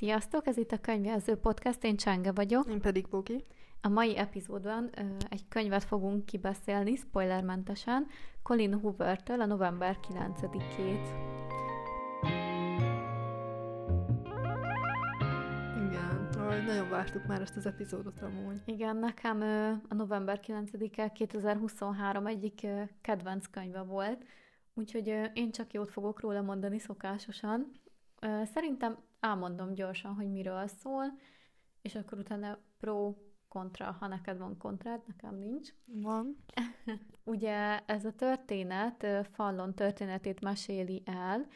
Sziasztok, ez itt a Könyvjelző Podcast, én Csenge vagyok. Én pedig Bogi. A mai epizódban ö, egy könyvet fogunk kibeszélni, spoilermentesen, Colin Hoover-től a november 9-ét. Igen, nagyon vártuk már ezt az epizódot amúgy. Igen, nekem ö, a november 9-e 2023 egyik ö, kedvenc könyve volt, úgyhogy ö, én csak jót fogok róla mondani szokásosan. Szerintem elmondom gyorsan, hogy miről szól, és akkor utána pro, kontra, ha neked van kontrád, nekem nincs. Van. Ugye ez a történet Fallon történetét meséli el.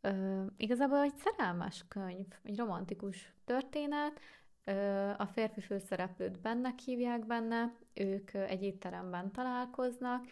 Ö, igazából egy szerelmes könyv, egy romantikus történet. Ö, a férfi főszereplőt bennek hívják benne, ők egy étteremben találkoznak,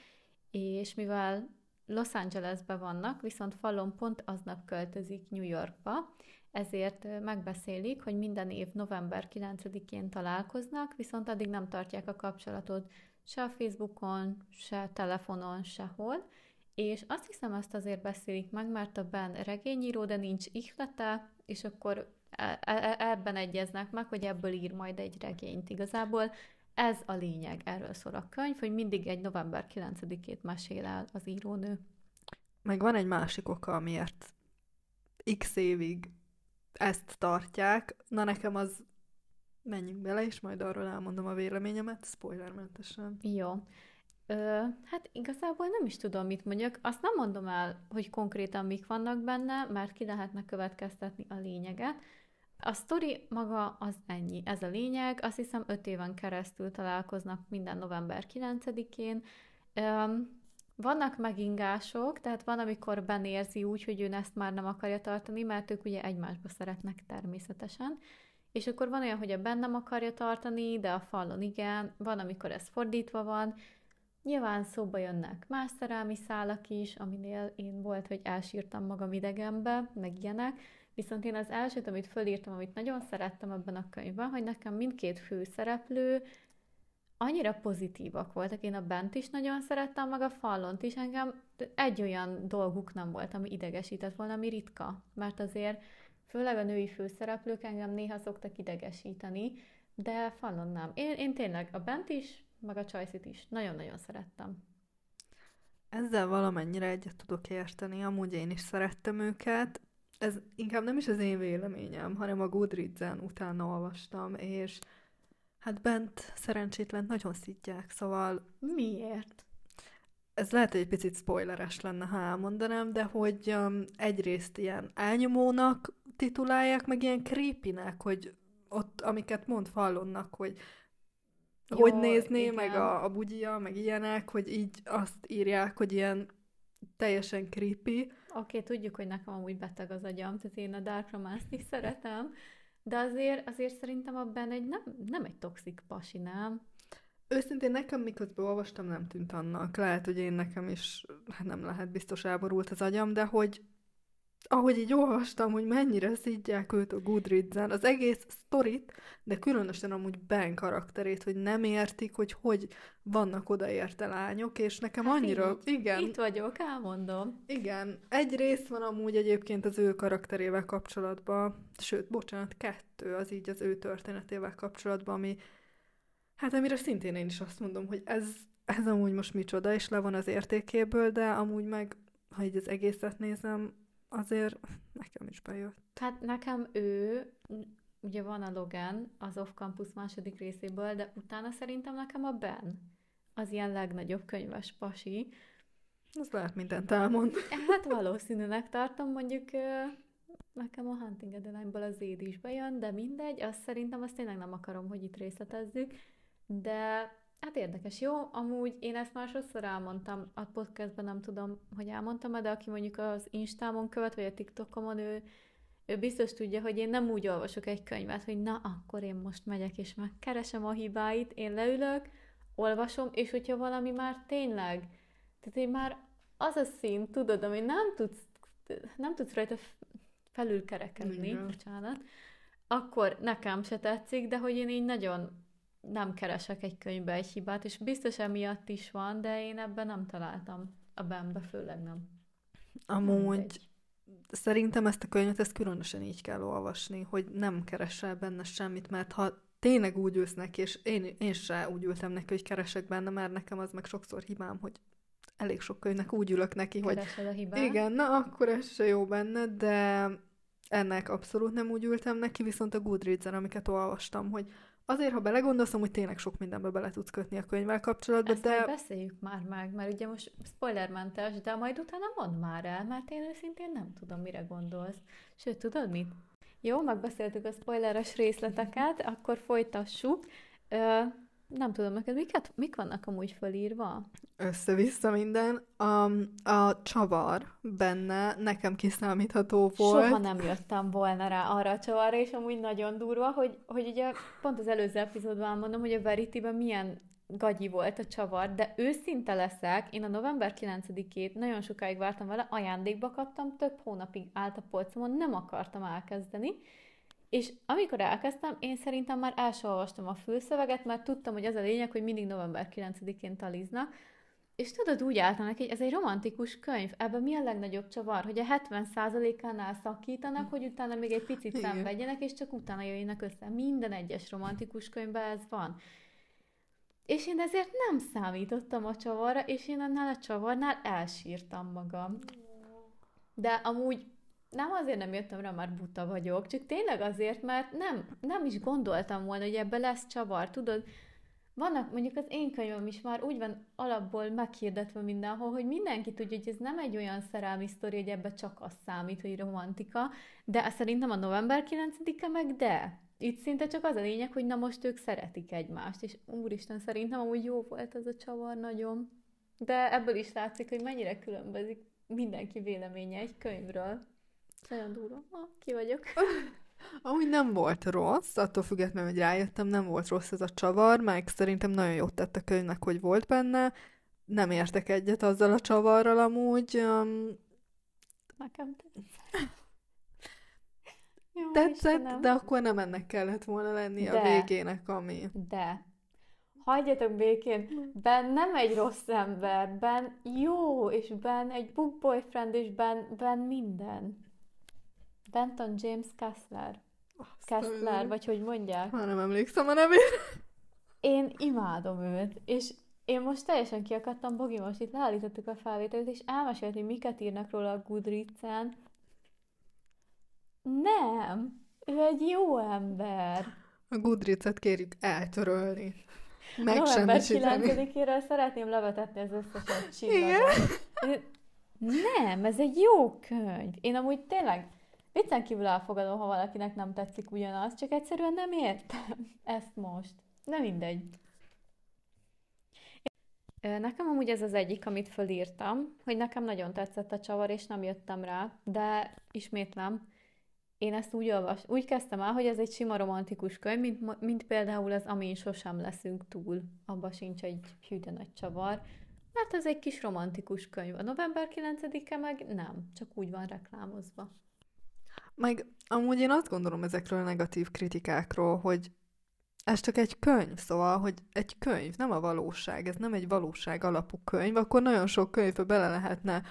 és mivel Los Angelesben vannak, viszont Fallon pont aznap költözik New Yorkba, ezért megbeszélik, hogy minden év november 9-én találkoznak, viszont addig nem tartják a kapcsolatot se a Facebookon, se telefonon, sehol. És azt hiszem, azt azért beszélik meg, mert a Ben regényíró, de nincs ihlete, és akkor e- e- ebben egyeznek meg, hogy ebből ír majd egy regényt. Igazából ez a lényeg, erről szól a könyv, hogy mindig egy november 9-ét mesél el az írónő. Meg van egy másik oka, amiért x évig ezt tartják. Na nekem az menjünk bele, és majd arról elmondom a véleményemet, spoilermentesen. Jó. Ö, hát igazából nem is tudom, mit mondjak. Azt nem mondom el, hogy konkrétan mik vannak benne, mert ki lehetne következtetni a lényeget. A sztori maga az ennyi, ez a lényeg. Azt hiszem öt éven keresztül találkoznak minden november 9-én. Öm, vannak megingások, tehát van, amikor Ben érzi úgy, hogy ő ezt már nem akarja tartani, mert ők ugye egymásba szeretnek természetesen. És akkor van olyan, hogy a Ben nem akarja tartani, de a fallon igen, van, amikor ez fordítva van. Nyilván szóba jönnek más szerelmi szálak is, aminél én volt, hogy elsírtam magam idegenbe, meg ilyenek. Viszont én az elsőt, amit fölírtam, amit nagyon szerettem ebben a könyvben, hogy nekem mindkét főszereplő annyira pozitívak voltak. Én a bent is nagyon szerettem, meg a fallont is. Engem egy olyan dolguk nem volt, ami idegesített volna, ami ritka. Mert azért főleg a női főszereplők engem néha szoktak idegesíteni, de fallon nem. Én, én tényleg a bent is, meg a csajszit is nagyon-nagyon szerettem. Ezzel valamennyire egyet tudok érteni, amúgy én is szerettem őket. Ez inkább nem is az én véleményem, hanem a Goodreads-en utána olvastam, és hát bent szerencsétlen nagyon szidják, szóval Miért? ez lehet, hogy egy picit spoileres lenne, ha elmondanám, de hogy um, egyrészt ilyen elnyomónak titulálják, meg ilyen creepynek, hogy ott, amiket mond Fallonnak, hogy Jó, hogy nézné, igen. meg a, a bugyja, meg ilyenek, hogy így azt írják, hogy ilyen teljesen creepy. Oké, tudjuk, hogy nekem amúgy beteg az agyam, tehát én a Dark Romance-t is szeretem, de azért, azért szerintem abban egy nem, nem egy toxik pasi, nem? Őszintén nekem, miközben olvastam, nem tűnt annak. Lehet, hogy én nekem is, hát nem lehet, biztos elborult az agyam, de hogy ahogy így olvastam, hogy mennyire szidják őt a Goodreads-en, az egész sztorit, de különösen amúgy Ben karakterét, hogy nem értik, hogy hogy vannak odaérte lányok, és nekem Hát annyira, így, igen, Itt vagyok, elmondom. igen, egy rész van amúgy egyébként az ő karakterével kapcsolatban, sőt, bocsánat, kettő az így az ő történetével kapcsolatban, ami, hát amire szintén én is azt mondom, hogy ez, ez amúgy most micsoda, és le van az értékéből, de amúgy meg, ha így az egészet nézem, azért nekem is bejött. Hát nekem ő, ugye van a Logan az Off Campus második részéből, de utána szerintem nekem a Ben az ilyen legnagyobb könyves pasi. Ez lehet mindent elmond. Hát valószínűnek tartom, mondjuk nekem a Hunting Adeline-ból az Zéd is bejön, de mindegy, azt szerintem azt tényleg nem akarom, hogy itt részletezzük, de hát érdekes. Jó, amúgy én ezt már sokszor elmondtam, a podcastban nem tudom, hogy elmondtam de aki mondjuk az Instámon követ, vagy a TikTokomon, ő, ő biztos tudja, hogy én nem úgy olvasok egy könyvet, hogy na, akkor én most megyek és megkeresem a hibáit, én leülök, olvasom, és hogyha valami már tényleg, tehát én már az a szín, tudod, ami nem tudsz, nem tudsz rajta felülkerekedni, Igen. bocsánat, akkor nekem se tetszik, de hogy én így nagyon nem keresek egy könyvbe egy hibát, és biztos emiatt is van, de én ebben nem találtam. A benbe főleg nem. Amúgy Mindegy. szerintem ezt a könyvet ezt különösen így kell olvasni, hogy nem keresel benne semmit, mert ha tényleg úgy ülsz neki, és én, én se úgy ültem neki, hogy keresek benne, mert nekem az meg sokszor hibám, hogy elég sok könyvnek úgy ülök neki, hogy a hibát. igen, na akkor ez se jó benne, de ennek abszolút nem úgy ültem neki, viszont a Goodreads-en, amiket olvastam, hogy azért, ha belegondolsz, hogy tényleg sok mindenbe bele tudsz kötni a könyvvel kapcsolatban, Ezt de... beszéljük már meg, mert ugye most spoilermentes, de majd utána mondd már el, mert én őszintén nem tudom, mire gondolsz. Sőt, tudod mit? Jó, megbeszéltük a spoileres részleteket, akkor folytassuk. Ö, nem tudom, neked miket, mik vannak amúgy fölírva? Össze-vissza minden. A, a csavar benne nekem kiszámítható volt. Soha nem jöttem volna rá arra a csavarra, és amúgy nagyon durva, hogy, hogy ugye pont az előző epizódban mondom, hogy a verity milyen gagyi volt a csavar, de őszinte leszek, én a november 9-ét nagyon sokáig vártam vele, ajándékba kaptam, több hónapig állt a polcomon, nem akartam elkezdeni, és amikor elkezdtem, én szerintem már el olvastam a fülszöveget, mert tudtam, hogy az a lényeg, hogy mindig november 9-én taliznak, és tudod, úgy álltam neki, hogy ez egy romantikus könyv, ebben mi a legnagyobb csavar, hogy a 70%-ánál szakítanak, hogy utána még egy picit szenvedjenek, és csak utána jöjjenek össze. Minden egyes romantikus könyvben ez van. És én ezért nem számítottam a csavarra, és én annál a csavarnál elsírtam magam. De amúgy nem azért nem jöttem rá, már buta vagyok, csak tényleg azért, mert nem, nem is gondoltam volna, hogy ebbe lesz csavar, tudod, vannak, mondjuk az én könyvem is már úgy van alapból meghirdetve mindenhol, hogy mindenki tudja, hogy ez nem egy olyan szerelmi sztori, hogy ebbe csak az számít, hogy romantika, de szerintem a november 9-e meg de. Itt szinte csak az a lényeg, hogy na most ők szeretik egymást, és úristen, szerintem amúgy jó volt ez a csavar nagyon. De ebből is látszik, hogy mennyire különbözik mindenki véleménye egy könyvről. Nagyon durva. Ah, ki vagyok. Amúgy nem volt rossz, attól függetlenül, hogy rájöttem, nem volt rossz ez a csavar, meg szerintem nagyon jót tett a könyvnek, hogy volt benne. Nem értek egyet azzal a csavarral amúgy. Um... Nekem tetszett. Jó, tetszett, Istenem. de akkor nem ennek kellett volna lenni de, a végének, ami... De. Hagyjatok békén, Ben nem egy rossz ember, Ben jó, és Ben egy book boyfriend, és Ben, ben minden. Benton James Kessler. Kessler, vagy hogy mondják? Már nem emlékszem a nevére. Én imádom őt, és én most teljesen kiakadtam, Bogi, most itt leállítottuk a felvételt, és elmesélni, miket írnak róla a Goodreads-en. Nem, ő egy jó ember. A Goodreads-et kérjük eltörölni. Meg November 9-éről szeretném levetetni az összeset csillagot. Nem, ez egy jó könyv. Én amúgy tényleg Viccen kívül elfogadom, ha valakinek nem tetszik ugyanaz, csak egyszerűen nem értem ezt most. Nem mindegy. Nekem amúgy ez az egyik, amit fölírtam, hogy nekem nagyon tetszett a csavar, és nem jöttem rá, de ismétlem, én ezt úgy, olvas, úgy kezdtem el, hogy ez egy sima romantikus könyv, mint, mint például az Amin sosem leszünk túl. Abba sincs egy hű nagy csavar, mert ez egy kis romantikus könyv. A november 9-e meg nem, csak úgy van reklámozva. Meg amúgy én azt gondolom ezekről a negatív kritikákról, hogy ez csak egy könyv, szóval, hogy egy könyv, nem a valóság, ez nem egy valóság alapú könyv, akkor nagyon sok könyvbe bele lehetne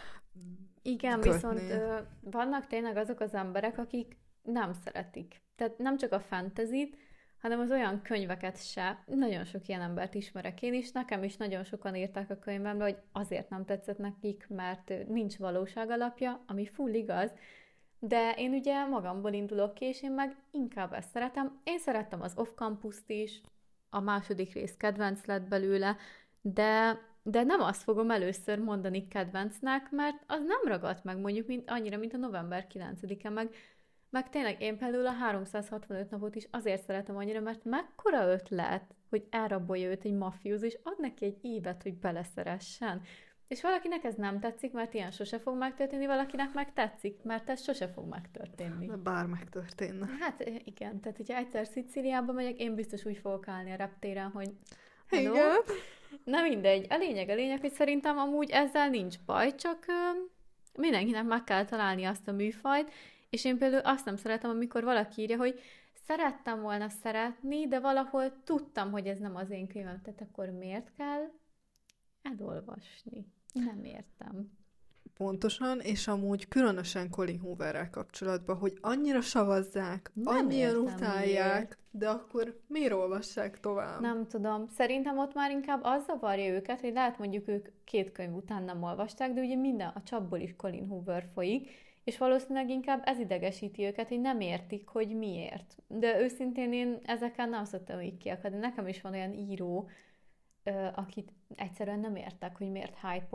Igen, kötni. viszont ö, vannak tényleg azok az emberek, akik nem szeretik. Tehát nem csak a fentezit, hanem az olyan könyveket se. Nagyon sok ilyen embert ismerek én is, nekem is nagyon sokan írták a könyvembe, hogy azért nem tetszett nekik, mert nincs valóság alapja, ami full igaz, de én ugye magamból indulok ki, és én meg inkább ezt szeretem. Én szerettem az off-campus-t is, a második rész kedvenc lett belőle, de, de nem azt fogom először mondani kedvencnek, mert az nem ragadt meg mondjuk mint, annyira, mint a november 9-e, meg, meg tényleg én például a 365 napot is azért szeretem annyira, mert mekkora ötlet, hogy elrabolja őt egy mafióz, és ad neki egy évet, hogy beleszeressen. És valakinek ez nem tetszik, mert ilyen sose fog megtörténni, valakinek meg tetszik, mert ez sose fog megtörténni. Bár megtörténne. Hát igen, tehát hogyha egyszer Szicíliába megyek, én biztos úgy fogok állni a reptéren, hogy Hello. Igen. Na mindegy, a lényeg a lényeg, hogy szerintem amúgy ezzel nincs baj, csak mindenkinek meg kell találni azt a műfajt, és én például azt nem szeretem, amikor valaki írja, hogy szerettem volna szeretni, de valahol tudtam, hogy ez nem az én könyvem, tehát akkor miért kell elolvasni? Nem értem. Pontosan, és amúgy különösen Colin Hooverrel kapcsolatban, hogy annyira savazzák, Nem annyian értem, utálják, miért. de akkor miért olvassák tovább? Nem tudom. Szerintem ott már inkább az zavarja őket, hogy lehet mondjuk ők két könyv után nem olvasták, de ugye minden, a csapból is Colin Hoover folyik, és valószínűleg inkább ez idegesíti őket, hogy nem értik, hogy miért. De őszintén én ezeken nem szoktam így kiakadni. Nekem is van olyan író, akit egyszerűen nem értek, hogy miért hype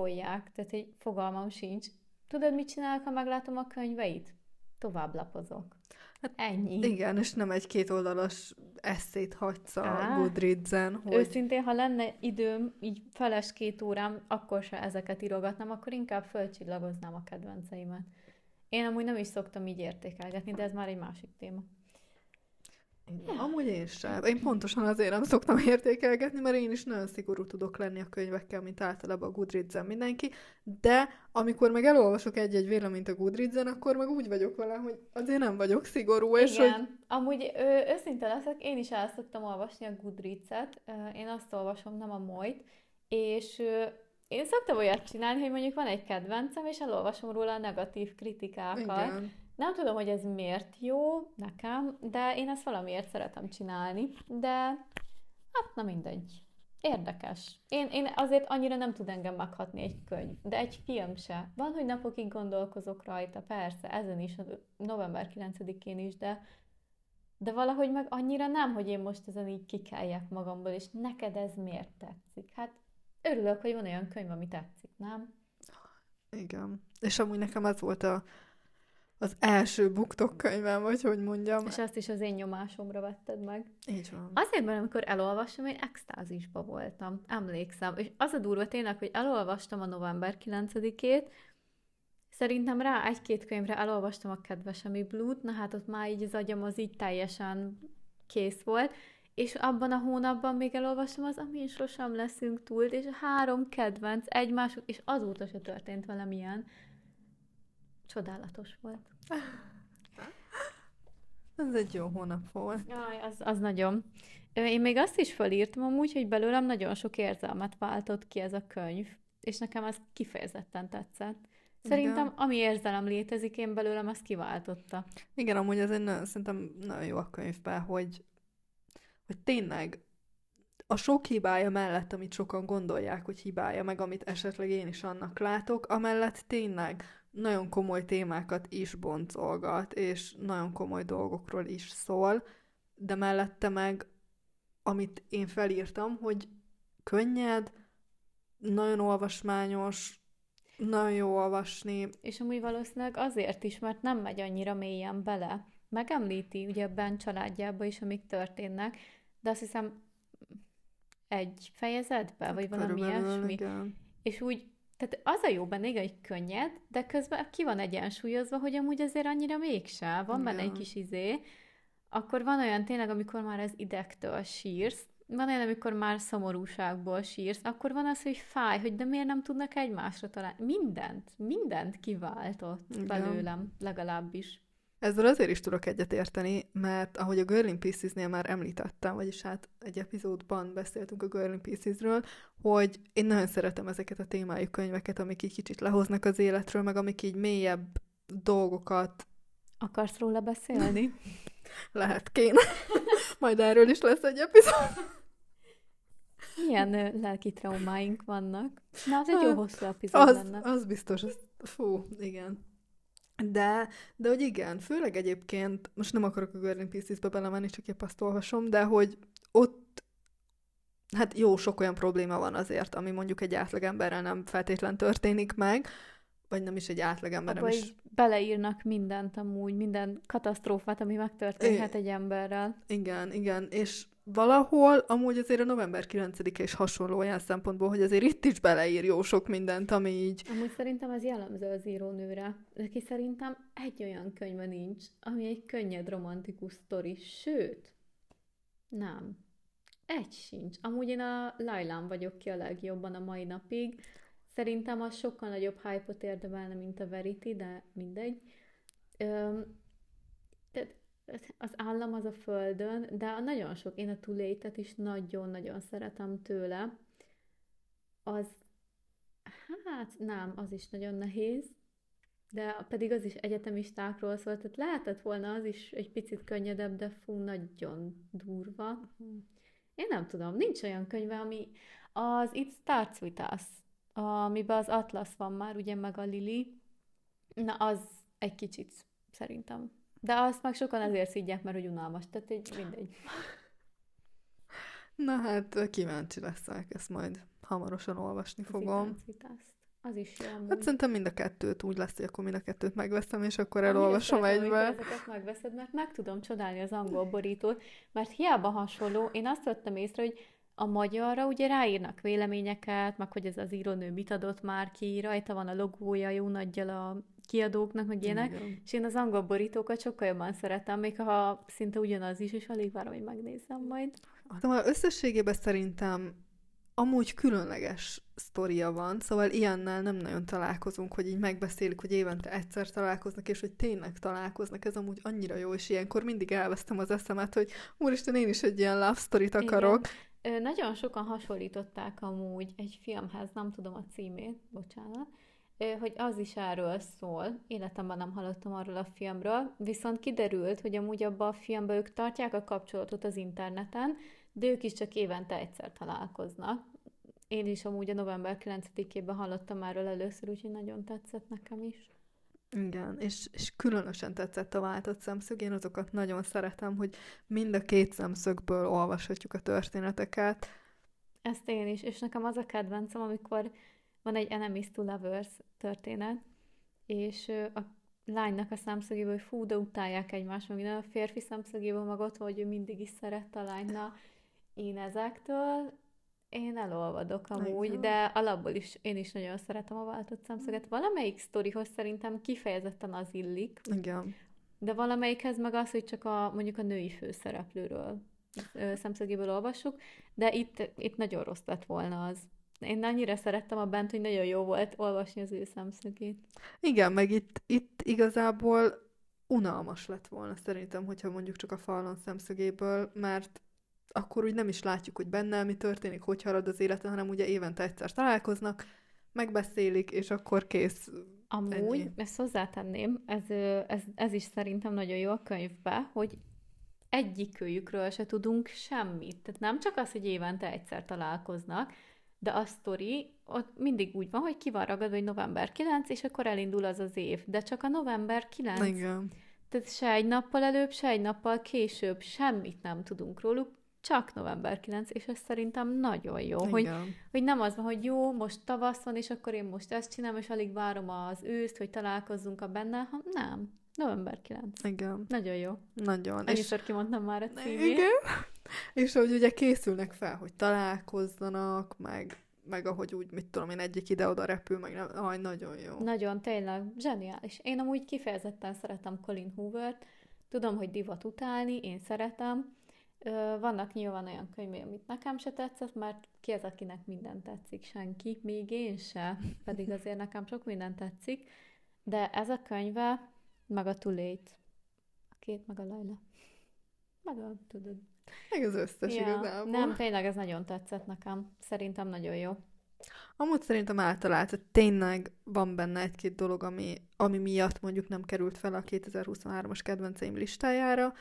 tehát egy fogalmam sincs. Tudod, mit csinálok, ha meglátom a könyveit? Tovább lapozok. Hát, Ennyi. Igen, és nem egy két oldalas eszét hagysz a Á. Goodreads-en, hogy Őszintén, ha lenne időm, így feles két órám, akkor se ezeket írogatnám, akkor inkább fölcsillagoznám a kedvenceimet. Én amúgy nem is szoktam így értékelgetni, de ez már egy másik téma. Igen, amúgy én sem. Én pontosan azért nem szoktam értékelgetni, mert én is nagyon szigorú tudok lenni a könyvekkel, mint általában a Goodreads-en mindenki, de amikor meg elolvasok egy-egy véleményt a Goodreads-en, akkor meg úgy vagyok vele, hogy azért nem vagyok szigorú, és Igen, hogy amúgy ö, őszinte leszek, én is el szoktam olvasni a Goodreads-et, Ö, én azt olvasom, nem a Moit, és ö, én szoktam olyat csinálni, hogy mondjuk van egy kedvencem, és elolvasom róla a negatív kritikákat. igen. Nem tudom, hogy ez miért jó nekem, de én ezt valamiért szeretem csinálni, de hát na mindegy. Érdekes. Én, én azért annyira nem tud engem meghatni egy könyv, de egy film se. Van, hogy napokig gondolkozok rajta, persze, ezen is, november 9-én is, de, de valahogy meg annyira nem, hogy én most ezen így kikeljek magamból, és neked ez miért tetszik? Hát örülök, hogy van olyan könyv, ami tetszik, nem? Igen. És amúgy nekem ez volt a, az első buktok könyvem, vagy hogy mondjam. És azt is az én nyomásomra vetted meg. Így van. Azért, mert amikor elolvastam, én extázisba voltam. Emlékszem. És az a durva tényleg, hogy elolvastam a november 9-ét, szerintem rá egy-két könyvre elolvastam a kedvesemi Blue-t, na hát ott már így az agyam az így teljesen kész volt, és abban a hónapban még elolvastam az Amin sosem leszünk túl, és három kedvenc egymás, és azóta se történt velem ilyen. Csodálatos volt. Ez egy jó hónap volt. Jaj, az, az nagyon. Én még azt is felírtam amúgy, hogy belőlem nagyon sok érzelmet váltott ki ez a könyv, és nekem ez kifejezetten tetszett. Szerintem, Igen. ami érzelem létezik, én belőlem azt kiváltotta. Igen, amúgy ez egy nagyon, szerintem nagyon jó a könyvben, hogy, hogy tényleg a sok hibája mellett, amit sokan gondolják, hogy hibája, meg amit esetleg én is annak látok, amellett tényleg nagyon komoly témákat is boncolgat, és nagyon komoly dolgokról is szól, de mellette meg, amit én felírtam, hogy könnyed, nagyon olvasmányos, nagyon jó olvasni, És amúgy valószínűleg azért is, mert nem megy annyira mélyen bele. Megemlíti ugye Ben családjába is, amik történnek, de azt hiszem egy fejezetbe, vagy valami ilyesmi. igen. És úgy, tehát az a jó benne, igen, hogy könnyed, de közben ki van egyensúlyozva, hogy amúgy azért annyira mégse. Van benne egy kis izé. Akkor van olyan tényleg, amikor már az idegtől sírsz, van olyan, amikor már szomorúságból sírsz, akkor van az, hogy fáj, hogy de miért nem tudnak egymásra találni. Mindent, mindent kiváltott Igen. belőlem, legalábbis. Ezzel azért is tudok egyet érteni, mert ahogy a Girl in Pieces-nél már említettem, vagyis hát egy epizódban beszéltünk a Girl in Pieces-ről, hogy én nagyon szeretem ezeket a témájú könyveket, amik így kicsit lehoznak az életről, meg amik így mélyebb dolgokat Akarsz róla beszélni? lehet kéne. Majd erről is lesz egy epizód. Milyen lelki traumáink vannak? Na, az egy jó Hát, hosszú epizód Az, lenne. az biztos, az, fú, igen. De, de hogy igen, főleg egyébként, most nem akarok a Girl Pieces-be belemenni, csak épp azt olvasom, de hogy ott, hát jó, sok olyan probléma van azért, ami mondjuk egy átlagemberrel nem feltétlen történik meg, vagy nem is egy átlagember, nem Abba is, beleírnak mindent amúgy, minden katasztrófát, ami megtörténhet egy emberrel. igen, igen, és valahol amúgy azért a november 9-e is hasonló olyan szempontból, hogy azért itt is beleír jó sok mindent, ami így, Amúgy szerintem ez jellemző az írónőre. Neki szerintem egy olyan könyve nincs, ami egy könnyed romantikus sztori. Sőt, nem. Egy sincs. Amúgy én a Lailán vagyok ki a legjobban a mai napig. Szerintem az sokkal nagyobb hype-ot érdemelne, mint a Verity, de mindegy. Öm, az állam az a földön, de nagyon sok, én a túlétet is nagyon-nagyon szeretem tőle. Az, Hát nem, az is nagyon nehéz, de pedig az is egyetemistákról szólt, tehát lehetett volna az is egy picit könnyedebb, de fú, nagyon durva. Én nem tudom, nincs olyan könyve, ami az It Starts With Us, amiben az Atlas van már, ugye, meg a Lili, na az egy kicsit szerintem. De azt meg sokan azért szídják, mert hogy unalmas, tehát egy mindegy. Na hát kíváncsi leszek, ezt majd hamarosan olvasni fogom. Az is jó. Hát szerintem mind a kettőt úgy lesz, hogy akkor mind a kettőt megveszem, és akkor elolvasom egybe. Ezeket megveszed, mert meg tudom csodálni az angol borítót, mert hiába hasonló, én azt vettem észre, hogy a magyarra ugye ráírnak véleményeket, meg hogy ez az írónő mit adott már ki, rajta van a logója jó nagyjal a kiadóknak, meg ilyenek, Igen. és én az angol borítókat sokkal jobban szeretem, még ha szinte ugyanaz is, és alig várom, hogy megnézem majd. Szóval összességében szerintem amúgy különleges sztoria van, szóval ilyennel nem nagyon találkozunk, hogy így megbeszélik, hogy évente egyszer találkoznak, és hogy tényleg találkoznak, ez amúgy annyira jó, és ilyenkor mindig elvesztem az eszemet, hogy úristen, én is egy ilyen love story-t akarok. Igen. Nagyon sokan hasonlították amúgy egy filmhez, nem tudom a címét, bocsánat, hogy az is erről szól. Életemben nem hallottam arról a filmről, viszont kiderült, hogy amúgy abban a filmben ők tartják a kapcsolatot az interneten, de ők is csak évente egyszer találkoznak. Én is amúgy a november 9-ében hallottam erről először, úgyhogy nagyon tetszett nekem is. Igen, és, és különösen tetszett a váltott szemszög. Én azokat nagyon szeretem, hogy mind a két szemszögből olvashatjuk a történeteket. Ezt én is, és nekem az a kedvencem, amikor van egy Enemies to Lovers történet, és a lánynak a szemszögéből, hogy fú, de utálják egymást, meg minden a férfi szemszögéből meg ott, hogy ő mindig is szerette a lányna. Én ezektől én elolvadok amúgy, Igen. de alapból is én is nagyon szeretem a váltott szemszöget. Valamelyik sztorihoz szerintem kifejezetten az illik. Igen. De valamelyikhez meg az, hogy csak a, mondjuk a női főszereplőről szemszögéből olvassuk, de itt, itt nagyon rossz lett volna az. Én annyira szerettem a bent, hogy nagyon jó volt olvasni az ő szemszögét. Igen, meg itt, itt igazából unalmas lett volna szerintem, hogyha mondjuk csak a falon szemszögéből, mert akkor úgy nem is látjuk, hogy benne mi történik, hogy halad az élete, hanem ugye évente egyszer találkoznak, megbeszélik, és akkor kész. Amúgy, ennyi. ezt hozzátenném, ez, ez, ez is szerintem nagyon jó a könyvbe, hogy egyikőjükről se tudunk semmit. Tehát nem csak az, hogy évente egyszer találkoznak, de a sztori ott mindig úgy van, hogy ki van ragadva, hogy november 9, és akkor elindul az az év. De csak a november 9. Igen. Tehát se egy nappal előbb, se egy nappal később semmit nem tudunk róluk, csak november 9, és ez szerintem nagyon jó, hogy, hogy nem az van, hogy jó, most tavasz van, és akkor én most ezt csinálom, és alig várom az őszt, hogy találkozzunk a benne, ha nem. November 9. Igen. Nagyon jó. Nagyon. Annyiszor és... kimondtam már a címét. Igen. És hogy ugye készülnek fel, hogy találkozzanak, meg, meg ahogy úgy, mit tudom én, egyik ide-oda repül, meg nem, aj, nagyon jó. Nagyon, tényleg, zseniális. Én amúgy kifejezetten szeretem Colin Hoover-t, tudom, hogy divat utálni, én szeretem, vannak nyilván olyan könyvei, amit nekem se tetszett, mert ki az, akinek minden tetszik? Senki, még én se, pedig azért nekem sok minden tetszik, de ez a könyve, meg a Late, a két, meg a Laila, meg a, tudod. Meg az összes ja, igazából. Nem, tényleg ez nagyon tetszett nekem. Szerintem nagyon jó. Amúgy szerintem általában tényleg van benne egy-két dolog, ami, ami miatt mondjuk nem került fel a 2023-as kedvenceim listájára,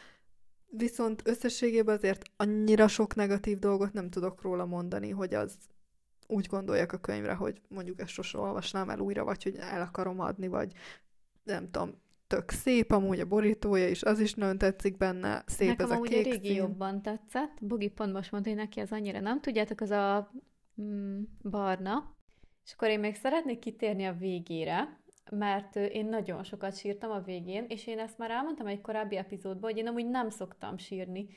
Viszont összességében azért annyira sok negatív dolgot nem tudok róla mondani, hogy az úgy gondoljak a könyvre, hogy mondjuk ezt sose olvasnám el újra, vagy hogy el akarom adni, vagy nem tudom, tök szép amúgy a borítója is, az is nagyon tetszik benne, szép Nekem ez a kék a régi szín. jobban tetszett, Bogi pont most mondta, hogy neki ez annyira nem. Tudjátok, az a mm, barna, és akkor én még szeretnék kitérni a végére, mert én nagyon sokat sírtam a végén, és én ezt már elmondtam egy korábbi epizódban, hogy én amúgy nem szoktam sírni.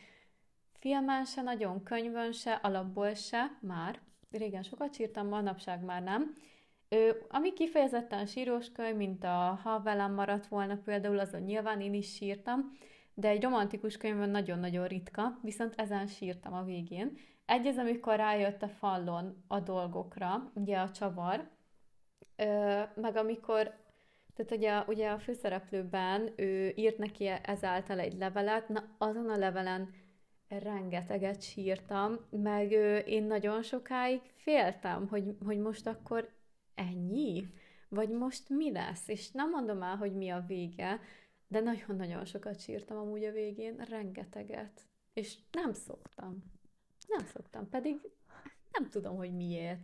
Filmen se, nagyon könyvön se, alapból se, már. Régen sokat sírtam, manapság már nem. Ö, ami kifejezetten sírós könyv, mint a Ha velem maradt volna például, azon nyilván én is sírtam, de egy romantikus könyvön nagyon-nagyon ritka, viszont ezen sírtam a végén. Egy az, amikor rájött a fallon a dolgokra, ugye a csavar, Ö, meg amikor tehát ugye, ugye a főszereplőben ő írt neki ezáltal egy levelet, na azon a levelen rengeteget sírtam, meg ő, én nagyon sokáig féltem, hogy, hogy most akkor ennyi? Vagy most mi lesz? És nem mondom el, hogy mi a vége, de nagyon-nagyon sokat sírtam amúgy a végén, rengeteget. És nem szoktam. Nem szoktam, pedig nem tudom, hogy miért.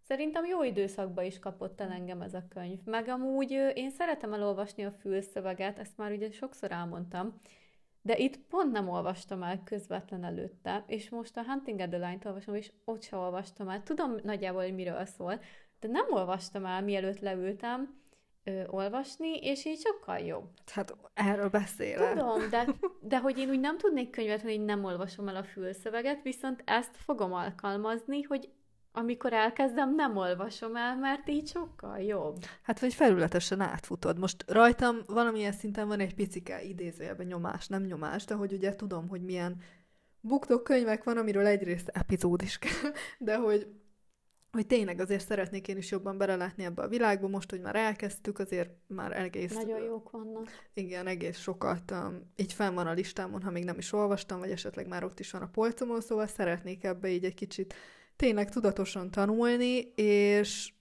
Szerintem jó időszakban is kapott el engem ez a könyv. Meg amúgy én szeretem elolvasni a fülszöveget, ezt már ugye sokszor elmondtam, de itt pont nem olvastam el közvetlen előtte, és most a Hunting Adeline-t olvasom, és ott sem olvastam el. Tudom nagyjából, hogy miről szól, de nem olvastam el, mielőtt leültem ö, olvasni, és így sokkal jobb. Hát erről beszélek. Tudom, de, de hogy én úgy nem tudnék könyvet, hogy én nem olvasom el a fülszöveget, viszont ezt fogom alkalmazni, hogy amikor elkezdem, nem olvasom el, mert így sokkal jobb. Hát, vagy felületesen átfutod. Most rajtam valamilyen szinten van egy picike idézőjelben nyomás, nem nyomás, de hogy ugye tudom, hogy milyen buktok könyvek van, amiről egyrészt epizód is kell, de hogy hogy tényleg azért szeretnék én is jobban belelátni ebbe a világba, most, hogy már elkezdtük, azért már egész... Nagyon jók vannak. Igen, egész sokat um, így fenn van a listámon, ha még nem is olvastam, vagy esetleg már ott is van a polcomon, szóval szeretnék ebbe így egy kicsit tényleg tudatosan tanulni, és,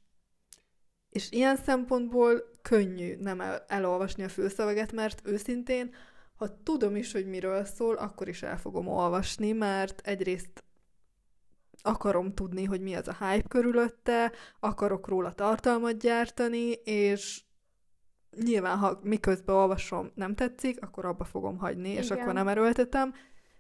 és ilyen szempontból könnyű nem el, elolvasni a főszöveget, mert őszintén, ha tudom is, hogy miről szól, akkor is el fogom olvasni, mert egyrészt akarom tudni, hogy mi az a hype körülötte, akarok róla tartalmat gyártani, és nyilván, ha miközben olvasom nem tetszik, akkor abba fogom hagyni, Igen. és akkor nem erőltetem,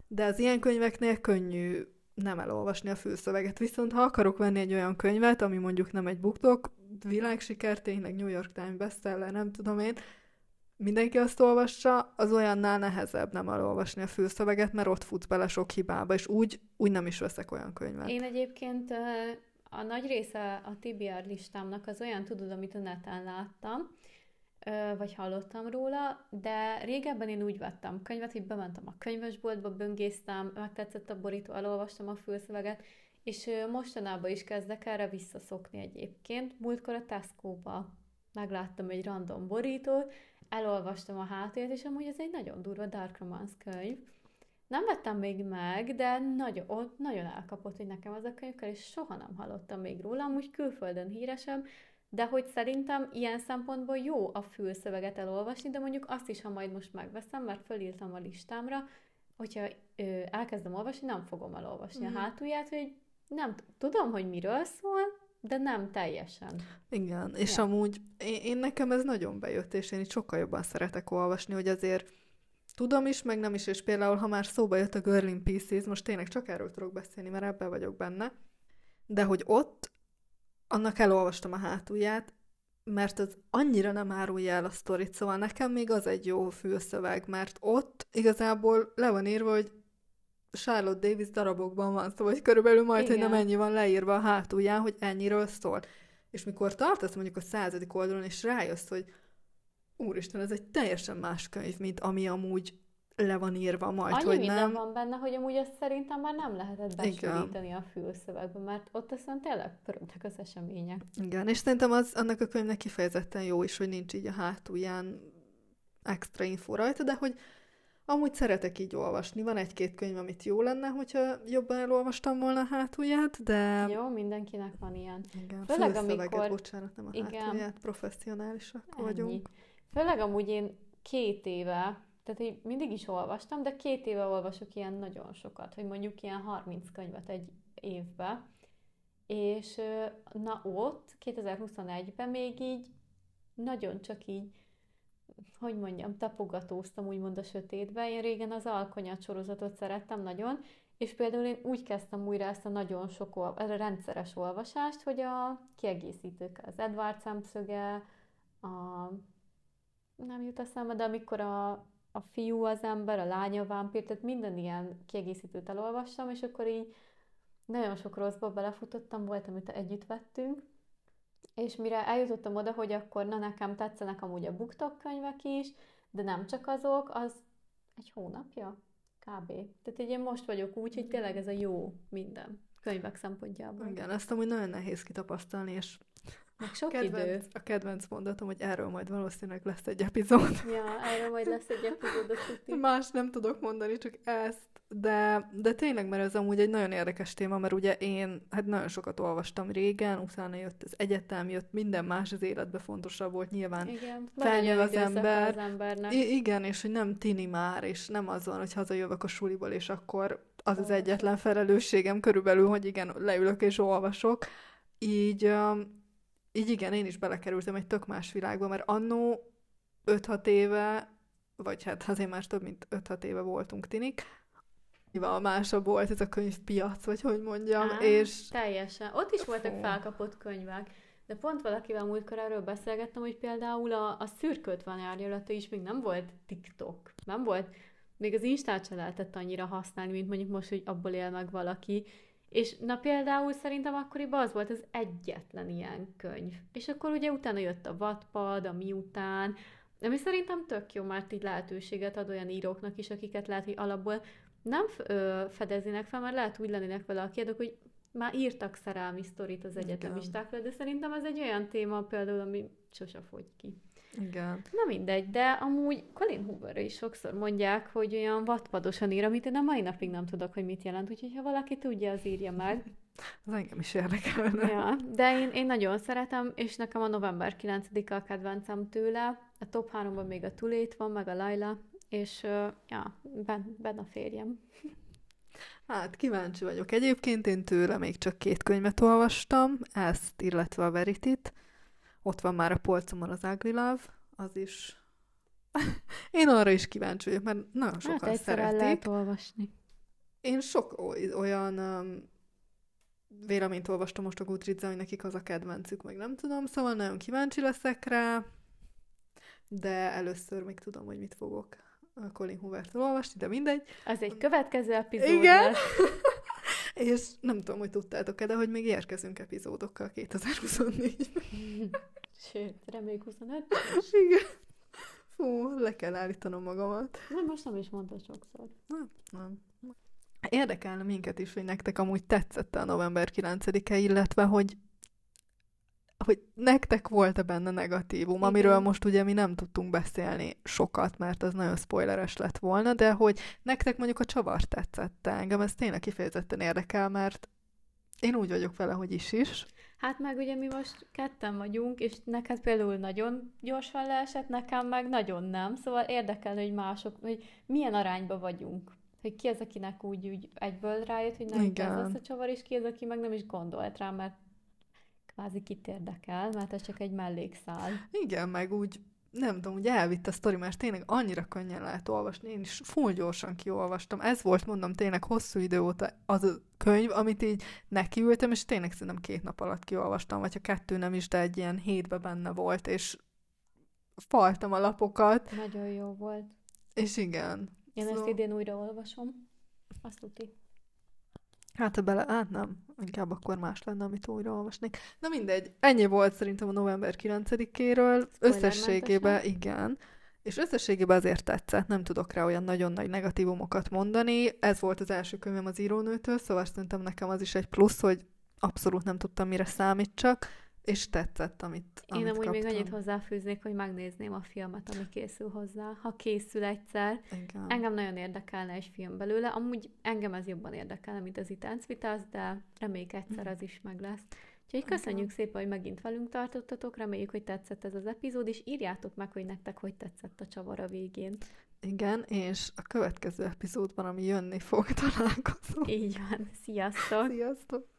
de az ilyen könyveknél könnyű nem elolvasni a főszöveget. Viszont ha akarok venni egy olyan könyvet, ami mondjuk nem egy buktok, világsiker, tényleg New York Times bestseller, nem tudom én, mindenki azt olvassa, az olyannál nehezebb nem elolvasni a főszöveget, mert ott futsz bele sok hibába, és úgy, úgy nem is veszek olyan könyvet. Én egyébként a nagy része a TBR listámnak az olyan, tudod, amit a neten láttam, vagy hallottam róla, de régebben én úgy vettem könyvet, hogy bementem a könyvesboltba, böngésztem, megtetszett a borító, elolvastam a fülszöveget, és mostanában is kezdek erre visszaszokni egyébként. Múltkor a Tesco-ba megláttam egy random borítót, elolvastam a hátulját, és amúgy ez egy nagyon durva Dark Romance könyv. Nem vettem még meg, de nagyon, nagyon elkapott, hogy nekem az a könyv és soha nem hallottam még róla, amúgy külföldön híresem, de hogy szerintem ilyen szempontból jó a fülszöveget elolvasni, de mondjuk azt is, ha majd most megveszem, mert fölírtam a listámra, hogyha ö, elkezdem olvasni, nem fogom elolvasni mm. a hátulját, hogy nem tudom, hogy miről szól, de nem teljesen. Igen, és ja. amúgy én, én nekem ez nagyon bejött, és én itt sokkal jobban szeretek olvasni, hogy azért tudom is, meg nem is, és például, ha már szóba jött a Girl in Pieces, most tényleg csak erről tudok beszélni, mert ebben vagyok benne, de hogy ott annak elolvastam a hátulját, mert az annyira nem árulja el a sztorit, szóval nekem még az egy jó fülszöveg, mert ott igazából le van írva, hogy Charlotte Davis darabokban van szó, vagy körülbelül majd, Igen. hogy nem ennyi van leírva a hátulján, hogy ennyiről szól. És mikor tartasz mondjuk a századik oldalon, és rájössz, hogy úristen, ez egy teljesen más könyv, mint ami amúgy le van írva majd, Annyi hogy minden nem. van benne, hogy amúgy azt szerintem már nem lehetett besűríteni a fülszövegbe, mert ott aztán tényleg pörögtek az események. Igen, és szerintem az annak a könyvnek kifejezetten jó is, hogy nincs így a hátulján extra info rajta, de hogy amúgy szeretek így olvasni. Van egy-két könyv, amit jó lenne, hogyha jobban elolvastam volna a hátulját, de... Jó, mindenkinek van ilyen. Igen, Főleg amikor... bocsánat, nem a Igen. hátulját, professzionálisak Ennyi. vagyunk. Főleg amúgy én két éve tehát én mindig is olvastam, de két éve olvasok ilyen nagyon sokat, hogy mondjuk ilyen 30 könyvet egy évbe, és na ott, 2021-ben még így nagyon csak így, hogy mondjam, tapogatóztam úgymond a sötétbe. Én régen az alkonyat sorozatot szerettem nagyon, és például én úgy kezdtem újra ezt a nagyon sok, a rendszeres olvasást, hogy a kiegészítők, az Edward szemszöge, a nem jut eszembe, de amikor a a fiú az ember, a lánya a vámpír, tehát minden ilyen kiegészítőt elolvastam, és akkor így nagyon sok rosszba belefutottam, volt, amit együtt vettünk, és mire eljutottam oda, hogy akkor na nekem tetszenek amúgy a buktok könyvek is, de nem csak azok, az egy hónapja kb. Tehát így én most vagyok úgy, hogy tényleg ez a jó minden könyvek szempontjából. Igen, ezt amúgy nagyon nehéz kitapasztalni, és meg sok kedvenc, idő. A kedvenc mondatom, hogy erről majd valószínűleg lesz egy epizód. Ja, erről majd lesz egy epizód, Más nem tudok mondani, csak ezt de, de tényleg, mert ez amúgy egy nagyon érdekes téma, mert ugye én hát nagyon sokat olvastam régen, utána jött az egyetem, jött minden más az életbe fontosabb volt nyilván. Igen, Felnő az ember. Az embernek. I- igen, és hogy nem tini már, és nem az van, hogy hazajövök a suliból, és akkor az az egyetlen felelősségem körülbelül, hogy igen, leülök és olvasok. Így, így igen, én is belekerültem egy tök más világba, mert annó 5-6 éve, vagy hát azért már több mint 5-6 éve voltunk tinik, Nyilván másabb volt ez a könyvpiac, vagy hogy mondjam, Á, és Teljesen. Ott is voltak Fú. felkapott könyvek. De pont valakivel múltkor erről beszélgettem, hogy például a, a szürköt van árnyalata is még nem volt TikTok. Nem volt, még az Instát se lehetett annyira használni, mint mondjuk most, hogy abból él meg valaki. És na például szerintem akkoriban az volt az egyetlen ilyen könyv. És akkor ugye utána jött a Wattpad, a Miután, ami szerintem tök jó, mert így lehetőséget ad olyan íróknak is, akiket lehet, hogy alapból nem ö, fedeznének fel, mert lehet úgy lennének vele a kiadók, hogy már írtak szerelmi sztorit az egyetemistákra, de szerintem ez egy olyan téma például, ami sose fogy ki. igen. Na mindegy, de amúgy Colin Hooverre is sokszor mondják, hogy olyan vatpadosan ír, amit én a mai napig nem tudok, hogy mit jelent, úgyhogy ha valaki tudja, az írja meg. Az engem is érdekelne. ja, de én, én nagyon szeretem, és nekem a november 9-a a kedvencem tőle. A top 3-ban még a Tulét van, meg a Laila, és ja, ben, ben a férjem. Hát kíváncsi vagyok. Egyébként én tőle még csak két könyvet olvastam, ezt, illetve a Veritit. Ott van már a polcomon az Love, az is... én arra is kíváncsi vagyok, mert nagyon sokan hát egyszer el szeretik. lehet olvasni. Én sok oly- olyan um, véleményt olvastam most a goodreads hogy nekik az a kedvencük, meg nem tudom, szóval nagyon kíváncsi leszek rá, de először még tudom, hogy mit fogok Colin Hoovertől olvasni, de mindegy. Az egy következő epizód Igen. lesz. És nem tudom, hogy tudtátok-e, de hogy még érkezünk epizódokkal 2024-ben. Sőt, reméljük 25 Igen. Fú, le kell állítanom magamat. Nem, most nem is mondta sokszor. Nem, nem. Érdekelne minket is, hogy nektek amúgy tetszett a november 9-e, illetve hogy hogy nektek volt-e benne negatívum, Igen. amiről most ugye mi nem tudtunk beszélni sokat, mert az nagyon spoileres lett volna, de hogy nektek mondjuk a csavar tetszett engem, ez tényleg kifejezetten érdekel, mert én úgy vagyok vele, hogy is is. Hát meg ugye mi most ketten vagyunk, és neked például nagyon gyorsan leesett, nekem meg nagyon nem, szóval érdekel, hogy mások, hogy milyen arányba vagyunk. Hogy ki az, akinek úgy, úgy egyből rájött, hogy nem ez lesz a csavar, és ki az, aki meg nem is gondolt rá, mert kvázi kit érdekel, mert ez csak egy mellékszál. Igen, meg úgy, nem tudom, úgy elvitt a sztori, mert tényleg annyira könnyen lehet olvasni. Én is full gyorsan kiolvastam. Ez volt, mondom, tényleg hosszú idő óta az a könyv, amit így nekiültem, és tényleg szerintem két nap alatt kiolvastam, vagy ha kettő nem is, de egy ilyen hétbe benne volt, és faltam a lapokat, Nagyon jó volt. és igen. Én ezt Szóval- idén újra olvasom. Azt tuti. Hát, ha bele, hát nem, inkább akkor más lenne, amit újra olvasnék. Na mindegy, ennyi volt szerintem a november 9-éről. Összességében, igen. És összességében azért tetszett, nem tudok rá olyan nagyon nagy negatívumokat mondani. Ez volt az első könyvem az írónőtől, szóval szerintem nekem az is egy plusz, hogy abszolút nem tudtam, mire számítsak, és tetszett, amit, Én amit amúgy még kaptam. annyit hozzáfűznék, hogy megnézném a filmet, ami készül hozzá, ha készül egyszer. Igen. Engem nagyon érdekelne egy film belőle, amúgy engem ez jobban érdekelne, mint az Itánc Vitász, de reméljük egyszer az is meg lesz. Úgyhogy köszönjük szépen, hogy megint velünk tartottatok, reméljük, hogy tetszett ez az epizód, és írjátok meg, hogy nektek hogy tetszett a csavar a végén. Igen, és a következő epizódban, ami jönni fog, találkozunk. Így van. Sziasztok! Sziasztok!